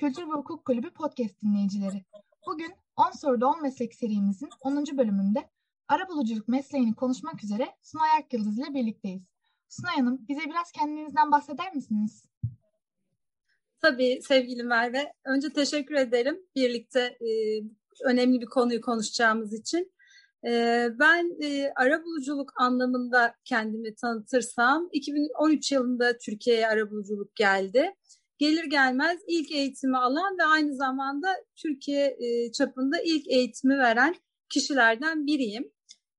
Kültür ve Hukuk Kulübü podcast dinleyicileri. Bugün 10 soruda 10 meslek serimizin 10. bölümünde arabuluculuk mesleğini konuşmak üzere Sunay Akyıldız ile birlikteyiz. Sunay Hanım bize biraz kendinizden bahseder misiniz? Tabii sevgili Merve. Önce teşekkür ederim birlikte e, önemli bir konuyu konuşacağımız için. E, ben e, arabuluculuk anlamında kendimi tanıtırsam 2013 yılında Türkiye'ye arabuluculuk geldi gelir gelmez ilk eğitimi alan ve aynı zamanda Türkiye e, çapında ilk eğitimi veren kişilerden biriyim.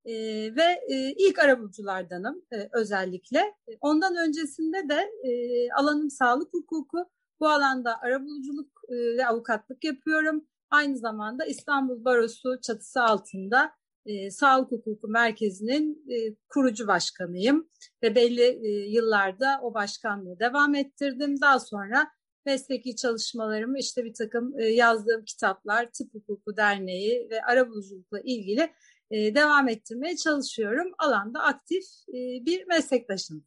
E, ve e, ilk arabuluculardanım e, özellikle. E, ondan öncesinde de e, alanım sağlık hukuku. Bu alanda arabuluculuk e, ve avukatlık yapıyorum. Aynı zamanda İstanbul Barosu çatısı altında e, Sağlık Hukuku Merkezi'nin e, kurucu başkanıyım ve belli e, yıllarda o başkanlığı devam ettirdim. Daha sonra mesleki çalışmalarımı işte bir takım e, yazdığım kitaplar, Tıp Hukuku Derneği ve arabuluculukla ilgili e, devam ettirmeye çalışıyorum. Alanda aktif e, bir meslektaşım.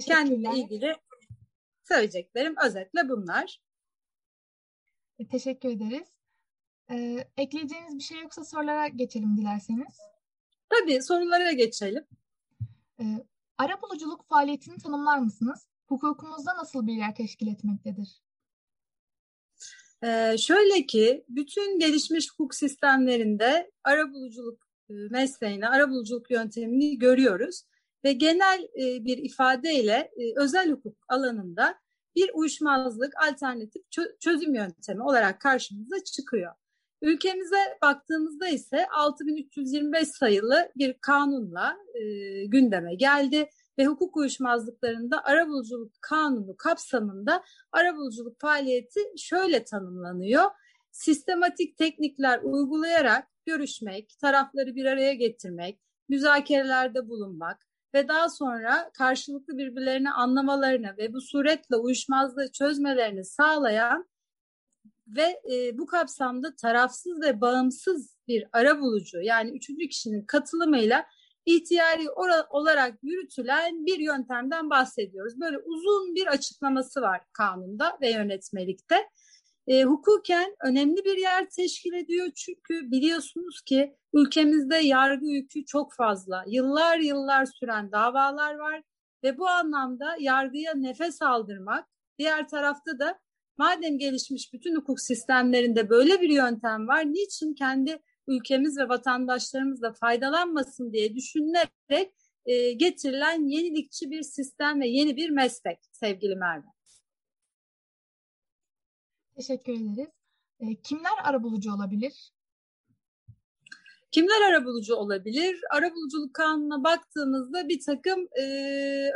Kendimle ilgili söyleyeceklerim özetle bunlar. E, teşekkür ederiz. Ee, ekleyeceğiniz bir şey yoksa sorulara geçelim dilerseniz. Tabii sorulara geçelim. Ee, ara buluculuk faaliyetini tanımlar mısınız? Hukukumuzda nasıl bir yer teşkil etmektedir? Ee, şöyle ki bütün gelişmiş hukuk sistemlerinde arabuluculuk e, mesleğini, arabuluculuk yöntemini görüyoruz ve genel e, bir ifadeyle e, özel hukuk alanında bir uyuşmazlık alternatif çözüm yöntemi olarak karşımıza çıkıyor. Ülkemize baktığımızda ise 6325 sayılı bir kanunla e, gündeme geldi ve hukuk uyuşmazlıklarında arabuluculuk kanunu kapsamında arabuluculuk faaliyeti şöyle tanımlanıyor. Sistematik teknikler uygulayarak görüşmek, tarafları bir araya getirmek, müzakerelerde bulunmak ve daha sonra karşılıklı birbirlerini anlamalarını ve bu suretle uyuşmazlığı çözmelerini sağlayan ve e, bu kapsamda tarafsız ve bağımsız bir ara bulucu yani üçüncü kişinin katılımıyla ihtiyari olarak yürütülen bir yöntemden bahsediyoruz. Böyle uzun bir açıklaması var kanunda ve yönetmelikte. E, hukuken önemli bir yer teşkil ediyor çünkü biliyorsunuz ki ülkemizde yargı yükü çok fazla. Yıllar yıllar süren davalar var ve bu anlamda yargıya nefes aldırmak, diğer tarafta da madem gelişmiş bütün hukuk sistemlerinde böyle bir yöntem var, niçin kendi ülkemiz ve vatandaşlarımız da faydalanmasın diye düşünülerek e, getirilen yenilikçi bir sistem ve yeni bir meslek sevgili Merve. Teşekkür ederiz. E, kimler arabulucu olabilir? Kimler arabulucu olabilir? Arabuluculuk kanununa baktığımızda bir takım e,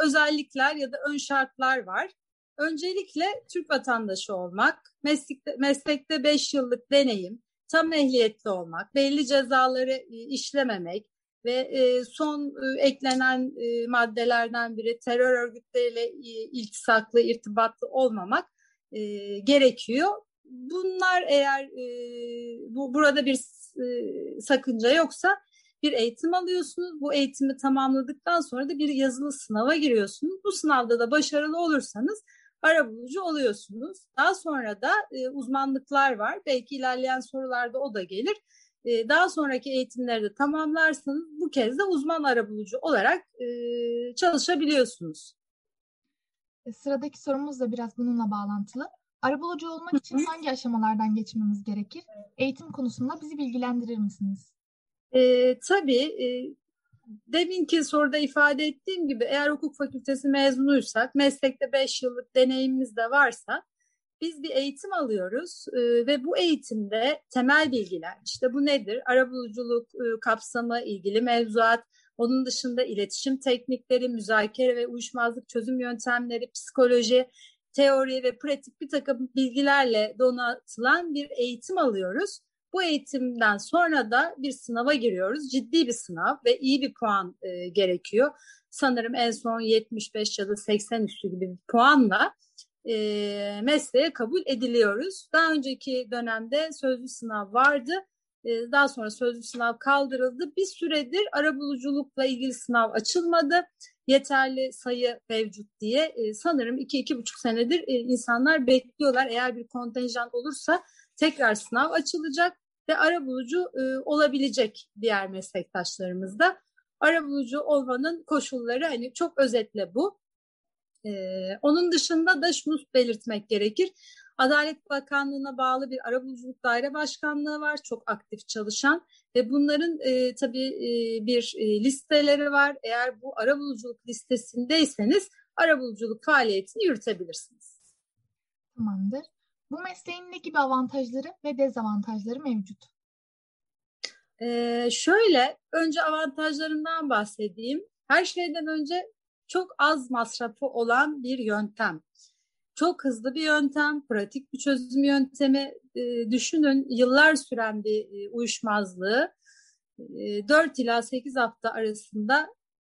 özellikler ya da ön şartlar var. Öncelikle Türk vatandaşı olmak, meslekte, meslekte 5 yıllık deneyim, tam ehliyetli olmak, belli cezaları e, işlememek ve e, son e, eklenen maddelerden biri terör örgütleriyle iltisaklı, irtibatlı olmamak gerekiyor. Bunlar eğer bu burada bir sakınca yoksa bir eğitim alıyorsunuz. Bu eğitimi tamamladıktan sonra da bir yazılı sınava giriyorsunuz. Bu sınavda da başarılı olursanız arabulucu oluyorsunuz. Daha sonra da e, uzmanlıklar var. Belki ilerleyen sorularda o da gelir. E, daha sonraki eğitimleri de tamamlarsanız bu kez de uzman arabulucu olarak e, çalışabiliyorsunuz. E, sıradaki sorumuz da biraz bununla bağlantılı. Arabulucu olmak için hangi aşamalardan geçmemiz gerekir? Eğitim konusunda bizi bilgilendirir misiniz? E, tabii. E, deminki soruda ifade ettiğim gibi eğer hukuk fakültesi mezunuysak, meslekte 5 yıllık deneyimimiz de varsa biz bir eğitim alıyoruz e, ve bu eğitimde temel bilgiler, işte bu nedir? Arabuluculuk e, kapsamı, ilgili mevzuat, onun dışında iletişim teknikleri, müzakere ve uyuşmazlık çözüm yöntemleri, psikoloji, teori ve pratik bir takım bilgilerle donatılan bir eğitim alıyoruz. Bu eğitimden sonra da bir sınava giriyoruz. Ciddi bir sınav ve iyi bir puan e, gerekiyor. Sanırım en son 75 ya da 80 üstü gibi bir puanla e, mesleğe kabul ediliyoruz. Daha önceki dönemde sözlü sınav vardı. E, daha sonra sözlü sınav kaldırıldı. Bir süredir arabuluculukla ilgili sınav açılmadı. Yeterli sayı mevcut diye e, sanırım iki iki buçuk senedir e, insanlar bekliyorlar. Eğer bir kontenjan olursa tekrar sınav açılacak ve arabulucu e, olabilecek diğer meslektaşlarımız da. Arabulucu olmanın koşulları hani çok özetle bu. Ee, onun dışında da şunu belirtmek gerekir. Adalet Bakanlığı'na bağlı bir arabuluculuk daire başkanlığı var. Çok aktif çalışan ve bunların e, tabii e, bir e, listeleri var. Eğer bu arabuluculuk listesindeyseniz arabuluculuk faaliyetini yürütebilirsiniz. Tamamdır. Bu mesleğin ne gibi avantajları ve dezavantajları mevcut? Ee, şöyle, önce avantajlarından bahsedeyim. Her şeyden önce çok az masrafı olan bir yöntem. Çok hızlı bir yöntem, pratik bir çözüm yöntemi. E, düşünün yıllar süren bir e, uyuşmazlığı e, 4 ila 8 hafta arasında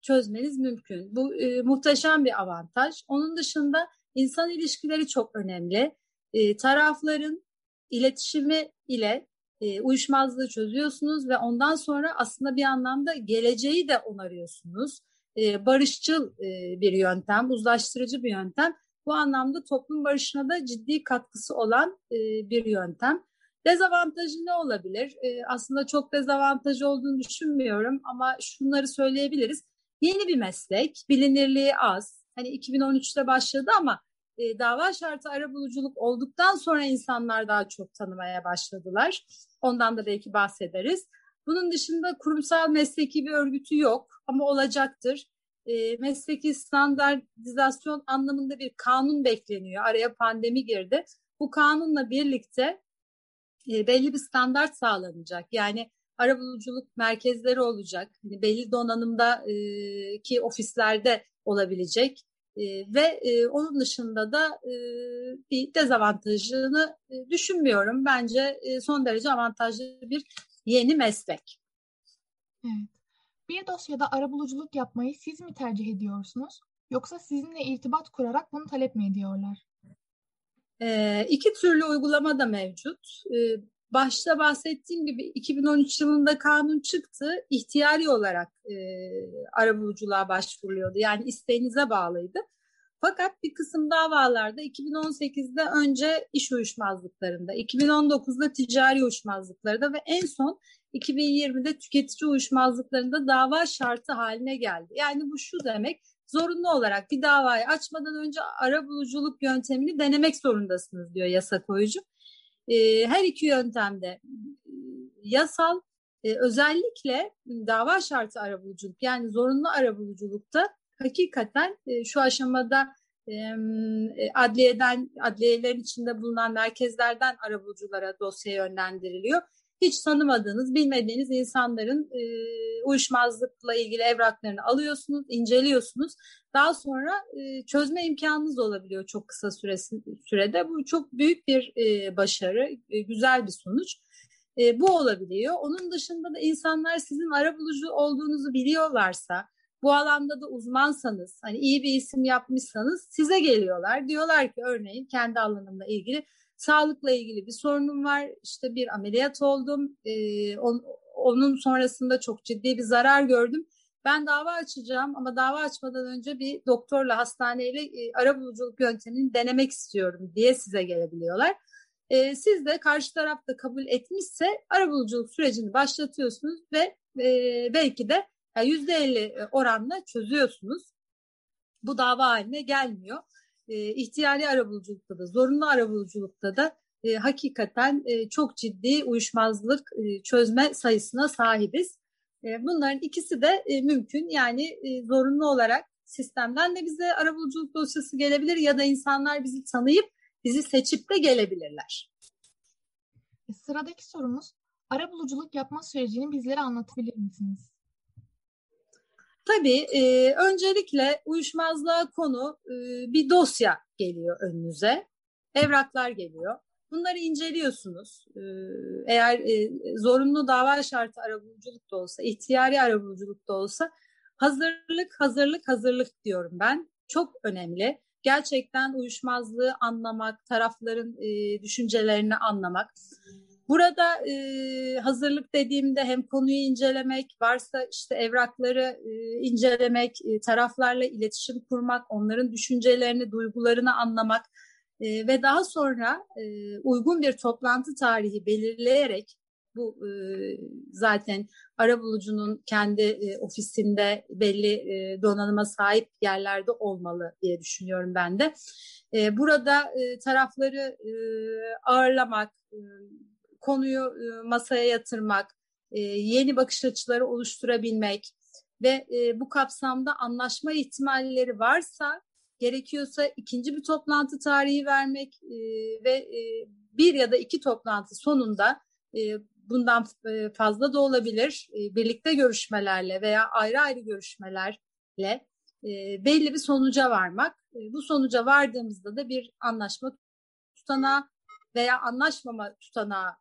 çözmeniz mümkün. Bu e, muhteşem bir avantaj. Onun dışında insan ilişkileri çok önemli. E, tarafların iletişimi ile e, uyuşmazlığı çözüyorsunuz ve ondan sonra aslında bir anlamda geleceği de onarıyorsunuz e, barışçıl e, bir yöntem, uzlaştırıcı bir yöntem. Bu anlamda toplum barışına da ciddi katkısı olan e, bir yöntem. Dezavantajı ne olabilir? E, aslında çok dezavantajı olduğunu düşünmüyorum ama şunları söyleyebiliriz. Yeni bir meslek, bilinirliği az. Hani 2013'te başladı ama e, dava şartı arabuluculuk olduktan sonra insanlar daha çok tanımaya başladılar. Ondan da belki bahsederiz. Bunun dışında kurumsal mesleki bir örgütü yok ama olacaktır. E, mesleki standartizasyon anlamında bir kanun bekleniyor. Araya pandemi girdi. Bu kanunla birlikte e, belli bir standart sağlanacak. Yani arabuluculuk merkezleri olacak. Yani belli donanımda e, ki ofislerde olabilecek. E, ve e, onun dışında da e, bir dezavantajını e, düşünmüyorum. Bence e, son derece avantajlı bir yeni meslek. Evet. Bir dosyada arabuluculuk yapmayı siz mi tercih ediyorsunuz yoksa sizinle irtibat kurarak bunu talep mi ediyorlar? Ee, iki türlü uygulama da mevcut. Ee, başta bahsettiğim gibi 2013 yılında kanun çıktı. İhtiyari olarak e, arabuluculuğa başvuruluyordu. Yani isteğinize bağlıydı. Fakat bir kısım davalarda 2018'de önce iş uyuşmazlıklarında, 2019'da ticari uyuşmazlıklarında ve en son 2020'de tüketici uyuşmazlıklarında dava şartı haline geldi. Yani bu şu demek, zorunlu olarak bir davayı açmadan önce ara buluculuk yöntemini denemek zorundasınız diyor yasa koyucu. Ee, her iki yöntemde e, yasal e, özellikle dava şartı arabuluculuk yani zorunlu arabuluculukta hakikaten e, şu aşamada e, adliyeden, adliyelerin içinde bulunan merkezlerden arabuluculara dosya yönlendiriliyor. Hiç tanımadığınız, bilmediğiniz insanların e, uyuşmazlıkla ilgili evraklarını alıyorsunuz, inceliyorsunuz. Daha sonra çözme imkanınız olabiliyor çok kısa süresi, sürede. Bu çok büyük bir başarı, güzel bir sonuç. Bu olabiliyor. Onun dışında da insanlar sizin arabulucu olduğunuzu biliyorlarsa, bu alanda da uzmansanız, hani iyi bir isim yapmışsanız size geliyorlar. Diyorlar ki örneğin kendi alanımla ilgili sağlıkla ilgili bir sorunum var. İşte bir ameliyat oldum. Ee, on, onun sonrasında çok ciddi bir zarar gördüm. Ben dava açacağım ama dava açmadan önce bir doktorla, hastaneyle e, arabuluculuk yöntemini denemek istiyorum diye size gelebiliyorlar. E, siz de karşı taraf da kabul etmişse arabuluculuk sürecini başlatıyorsunuz ve e, belki de yüzde elli e, oranla çözüyorsunuz. Bu dava haline gelmiyor. E, ihtiyari arabuluculukta da, zorunlu arabuluculukta da e, hakikaten e, çok ciddi uyuşmazlık e, çözme sayısına sahibiz. E, bunların ikisi de e, mümkün. Yani e, zorunlu olarak sistemden de bize arabuluculuk dosyası gelebilir ya da insanlar bizi tanıyıp bizi seçip de gelebilirler. E, sıradaki sorumuz, arabuluculuk yapma sürecini bizlere anlatabilir misiniz? Tabii e, öncelikle uyuşmazlığa konu e, bir dosya geliyor önünüze. Evraklar geliyor. Bunları inceliyorsunuz. E, eğer e, zorunlu dava şartı arabuluculuk da olsa, ihtiyari arabuluculuk da olsa hazırlık, hazırlık, hazırlık diyorum ben. Çok önemli. gerçekten uyuşmazlığı anlamak, tarafların e, düşüncelerini anlamak. Burada e, hazırlık dediğimde hem konuyu incelemek, varsa işte evrakları e, incelemek, e, taraflarla iletişim kurmak, onların düşüncelerini, duygularını anlamak e, ve daha sonra e, uygun bir toplantı tarihi belirleyerek bu e, zaten arabulucunun kendi e, ofisinde belli e, donanıma sahip yerlerde olmalı diye düşünüyorum ben de. E, burada e, tarafları e, ağırlamak, e, konuyu e, masaya yatırmak, e, yeni bakış açıları oluşturabilmek ve e, bu kapsamda anlaşma ihtimalleri varsa gerekiyorsa ikinci bir toplantı tarihi vermek ve bir ya da iki toplantı sonunda bundan fazla da olabilir birlikte görüşmelerle veya ayrı ayrı görüşmelerle belli bir sonuca varmak. Bu sonuca vardığımızda da bir anlaşma tutanağı veya anlaşmama tutanağı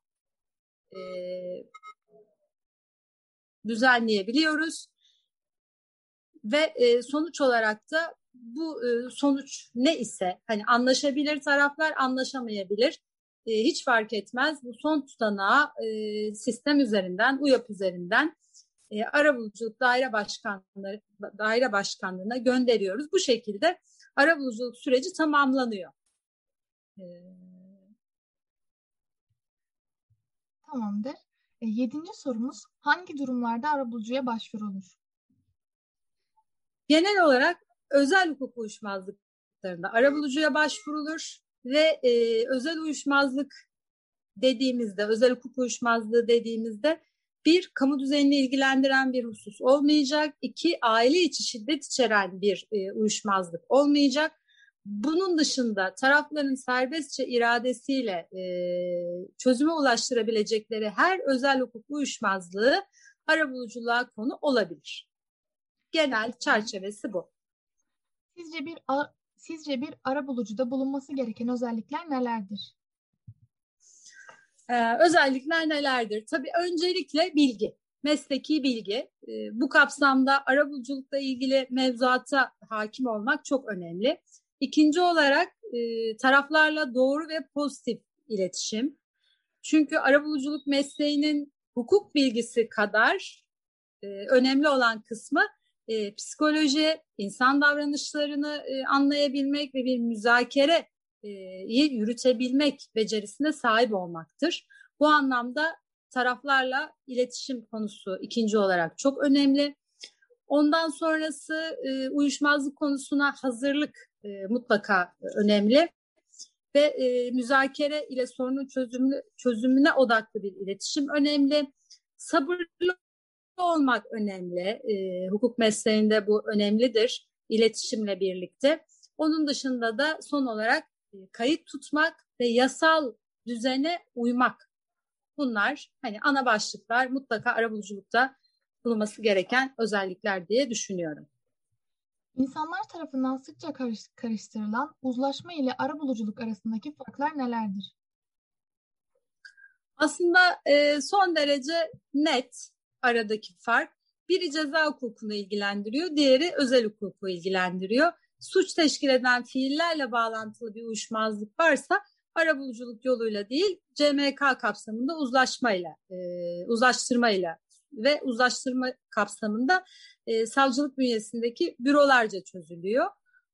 e, düzenleyebiliyoruz. Ve e, sonuç olarak da bu e, sonuç ne ise hani anlaşabilir taraflar anlaşamayabilir. E, hiç fark etmez. Bu son tutanağı e, sistem üzerinden, UYAP üzerinden e, arabuluculuk daire başkanları daire başkanlığına gönderiyoruz. Bu şekilde arabuluculuk süreci tamamlanıyor. E, Tamamdır. E, yedinci sorumuz hangi durumlarda arabulucuya başvurulur? Genel olarak özel hukuk uyuşmazlıklarında arabulucuya başvurulur ve e, özel uyuşmazlık dediğimizde, özel hukuk uyuşmazlığı dediğimizde bir, kamu düzenini ilgilendiren bir husus olmayacak. iki aile içi şiddet içeren bir e, uyuşmazlık olmayacak. Bunun dışında tarafların serbestçe iradesiyle e, çözüme ulaştırabilecekleri her özel hukuk uyuşmazlığı arabuluculuğa konu olabilir. Genel çerçevesi bu. Sizce bir sizce bir arabulucuda bulunması gereken özellikler nelerdir? Ee, özellikler nelerdir? Tabii öncelikle bilgi, mesleki bilgi. Ee, bu kapsamda arabuluculukla ilgili mevzuata hakim olmak çok önemli. İkinci olarak e, taraflarla doğru ve pozitif iletişim. Çünkü arabuluculuk mesleğinin hukuk bilgisi kadar e, önemli olan kısmı e, psikoloji, insan davranışlarını e, anlayabilmek ve bir müzakere e, yürütebilmek becerisine sahip olmaktır. Bu anlamda taraflarla iletişim konusu ikinci olarak çok önemli. Ondan sonrası e, uyuşmazlık konusuna hazırlık e, mutlaka önemli ve e, müzakere ile sorunun çözümü, çözümüne odaklı bir iletişim önemli. Sabırlı olmak önemli. E, hukuk mesleğinde bu önemlidir iletişimle birlikte. Onun dışında da son olarak e, kayıt tutmak ve yasal düzene uymak. Bunlar hani ana başlıklar mutlaka arabuluculukta bulunması gereken özellikler diye düşünüyorum. İnsanlar tarafından sıkça karıştırılan uzlaşma ile arabuluculuk arasındaki farklar nelerdir? Aslında e, son derece net aradaki fark. Biri ceza hukukunu ilgilendiriyor, diğeri özel hukuku ilgilendiriyor. Suç teşkil eden fiillerle bağlantılı bir uyuşmazlık varsa arabuluculuk yoluyla değil, CMK kapsamında uzlaşmayla, e, uzlaştırmayla ve uzlaştırma kapsamında e, savcılık bünyesindeki bürolarca çözülüyor.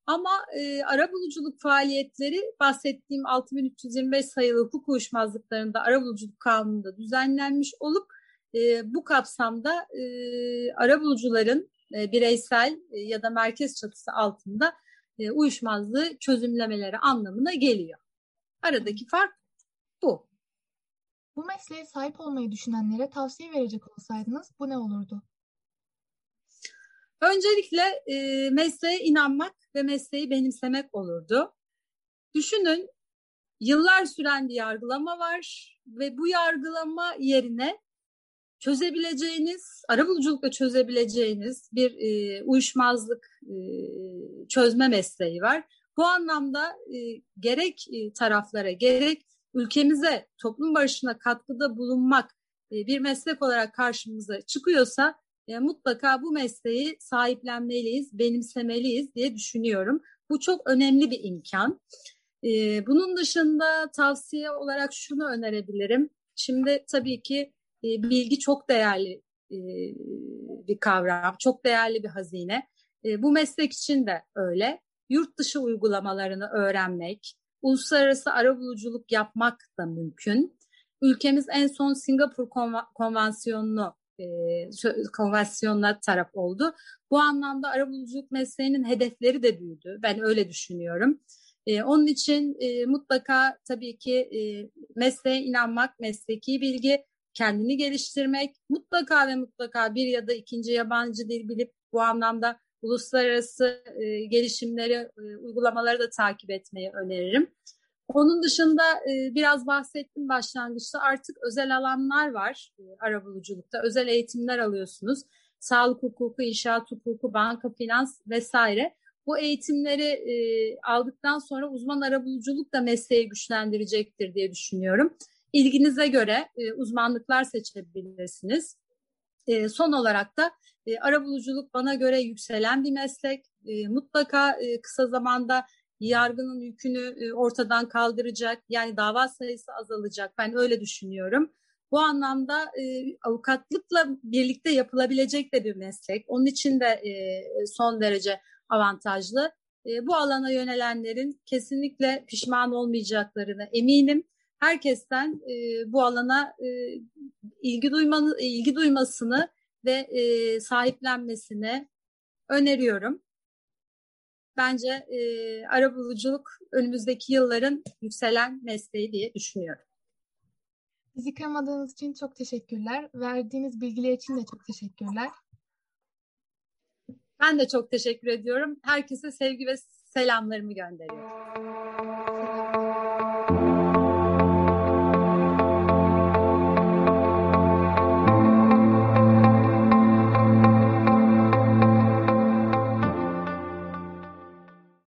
Ama e, arabuluculuk faaliyetleri bahsettiğim 6325 sayılı hukuk uyuşmazlıklarında arabuluculuk kanununda düzenlenmiş olup e, bu kapsamda e, arabulucuların e, bireysel e, ya da merkez çatısı altında e, uyuşmazlığı çözümlemeleri anlamına geliyor. Aradaki fark bu. Bu mesleğe sahip olmayı düşünenlere tavsiye verecek olsaydınız bu ne olurdu? Öncelikle e, mesleğe inanmak ve mesleği benimsemek olurdu. Düşünün yıllar süren bir yargılama var ve bu yargılama yerine çözebileceğiniz, arabuluculukla çözebileceğiniz bir e, uyuşmazlık e, çözme mesleği var. Bu anlamda e, gerek e, taraflara gerek ülkemize toplum barışına katkıda bulunmak e, bir meslek olarak karşımıza çıkıyorsa e, mutlaka bu mesleği sahiplenmeliyiz, benimsemeliyiz diye düşünüyorum. Bu çok önemli bir imkan. E, bunun dışında tavsiye olarak şunu önerebilirim. Şimdi tabii ki e, bilgi çok değerli e, bir kavram, çok değerli bir hazine. E, bu meslek için de öyle. Yurt dışı uygulamalarını öğrenmek, uluslararası arabuluculuk yapmak da mümkün. Ülkemiz en son Singapur Konvansiyonu'nu e, konvansiyonuna taraf oldu. Bu anlamda arabuluculuk mesleğinin hedefleri de büyüdü. Ben öyle düşünüyorum. E, onun için e, mutlaka tabii ki e, mesleğe inanmak, mesleki bilgi, kendini geliştirmek, mutlaka ve mutlaka bir ya da ikinci yabancı dil bilip bu anlamda uluslararası e, gelişimleri, e, uygulamaları da takip etmeyi öneririm. Onun dışında e, biraz bahsettim başlangıçta artık özel alanlar var e, arabuluculukta. Özel eğitimler alıyorsunuz. Sağlık hukuku, inşaat hukuku, banka, finans vesaire. Bu eğitimleri e, aldıktan sonra uzman arabuluculuk da mesleği güçlendirecektir diye düşünüyorum. İlginize göre e, uzmanlıklar seçebilirsiniz. E, son olarak da e, arabuluculuk bana göre yükselen bir meslek. E, mutlaka e, kısa zamanda yargının yükünü e, ortadan kaldıracak. Yani dava sayısı azalacak. Ben öyle düşünüyorum. Bu anlamda e, avukatlıkla birlikte yapılabilecek de bir meslek. Onun için de e, son derece avantajlı. E, bu alana yönelenlerin kesinlikle pişman olmayacaklarına eminim. Herkesten e, bu alana e, ilgi duymanı, ilgi duymasını ve e, sahiplenmesini öneriyorum. Bence e, arabuluculuk önümüzdeki yılların yükselen mesleği diye düşünüyorum. Bizi kırmadığınız için çok teşekkürler. Verdiğiniz bilgiler için de çok teşekkürler. Ben de çok teşekkür ediyorum. Herkese sevgi ve selamlarımı gönderiyorum.